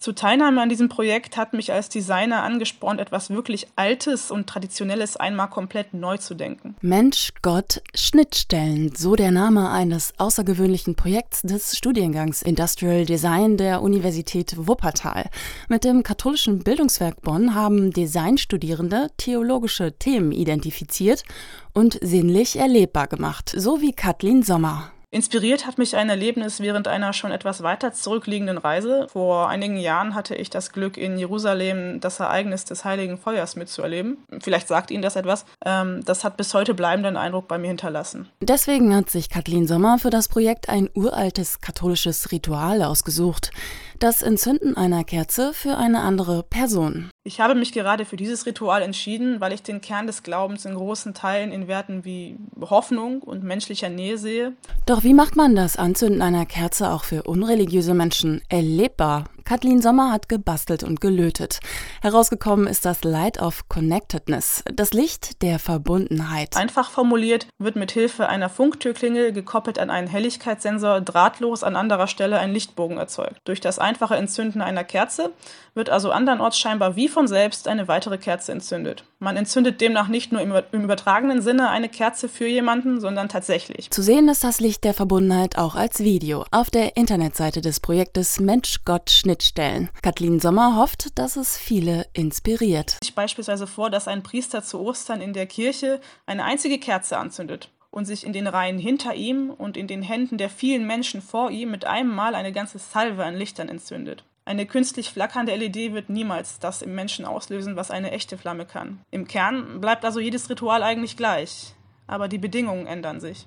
Zur Teilnahme an diesem Projekt hat mich als Designer angespornt, etwas wirklich Altes und Traditionelles einmal komplett neu zu denken. Mensch, Gott, Schnittstellen, so der Name eines außergewöhnlichen Projekts des Studiengangs Industrial Design der Universität Wuppertal. Mit dem katholischen Bildungswerk Bonn haben Designstudierende theologische Themen identifiziert und sinnlich erlebbar gemacht, so wie Kathleen Sommer. Inspiriert hat mich ein Erlebnis während einer schon etwas weiter zurückliegenden Reise. Vor einigen Jahren hatte ich das Glück, in Jerusalem das Ereignis des Heiligen Feuers mitzuerleben. Vielleicht sagt Ihnen das etwas. Ähm, das hat bis heute bleibenden Eindruck bei mir hinterlassen. Deswegen hat sich Kathleen Sommer für das Projekt ein uraltes katholisches Ritual ausgesucht. Das Entzünden einer Kerze für eine andere Person. Ich habe mich gerade für dieses Ritual entschieden, weil ich den Kern des Glaubens in großen Teilen in Werten wie Hoffnung und menschlicher Nähe sehe. Doch wie macht man das Anzünden einer Kerze auch für unreligiöse Menschen erlebbar? Kathleen Sommer hat gebastelt und gelötet. Herausgekommen ist das Light of Connectedness, das Licht der Verbundenheit. Einfach formuliert wird mit Hilfe einer Funktürklingel gekoppelt an einen Helligkeitssensor drahtlos an anderer Stelle ein Lichtbogen erzeugt. Durch das einfache Entzünden einer Kerze wird also andernorts scheinbar wie von selbst eine weitere Kerze entzündet. Man entzündet demnach nicht nur im übertragenen Sinne eine Kerze für jemanden, sondern tatsächlich. Zu sehen ist das Licht der Verbundenheit auch als Video auf der Internetseite des Projektes Mensch Gott Schnitt Schnittstellen. Kathleen Sommer hofft, dass es viele inspiriert. Ich beispielsweise vor, dass ein Priester zu Ostern in der Kirche eine einzige Kerze anzündet und sich in den Reihen hinter ihm und in den Händen der vielen Menschen vor ihm mit einem Mal eine ganze Salve an Lichtern entzündet. Eine künstlich flackernde LED wird niemals das im Menschen auslösen, was eine echte Flamme kann. Im Kern bleibt also jedes Ritual eigentlich gleich, aber die Bedingungen ändern sich.